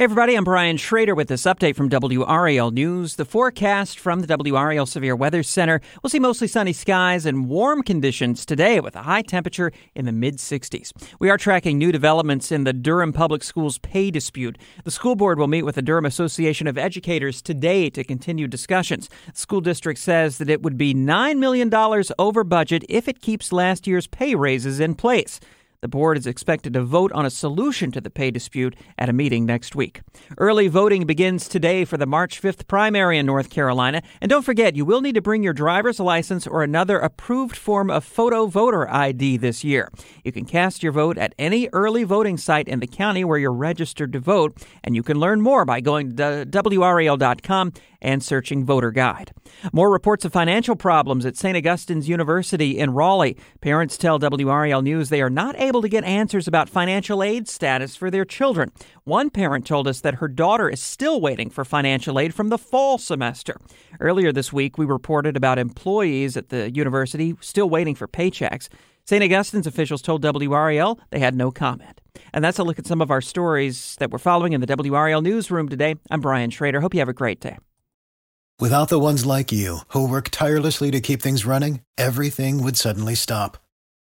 Hey everybody, I'm Brian Schrader with this update from WRAL News. The forecast from the WRAL Severe Weather Center will see mostly sunny skies and warm conditions today with a high temperature in the mid 60s. We are tracking new developments in the Durham Public Schools pay dispute. The school board will meet with the Durham Association of Educators today to continue discussions. The school district says that it would be $9 million over budget if it keeps last year's pay raises in place. The board is expected to vote on a solution to the pay dispute at a meeting next week. Early voting begins today for the March 5th primary in North Carolina. And don't forget, you will need to bring your driver's license or another approved form of photo voter ID this year. You can cast your vote at any early voting site in the county where you're registered to vote, and you can learn more by going to WRAL.com and searching voter guide. More reports of financial problems at St. Augustine's University in Raleigh. Parents tell WRAL News they are not able to get answers about financial aid status for their children. One parent told us that her daughter is still waiting for financial aid from the fall semester. Earlier this week, we reported about employees at the university still waiting for paychecks. St. Augustine's officials told WRAL they had no comment. And that's a look at some of our stories that we're following in the WRAL newsroom today. I'm Brian Schrader. Hope you have a great day. Without the ones like you, who work tirelessly to keep things running, everything would suddenly stop.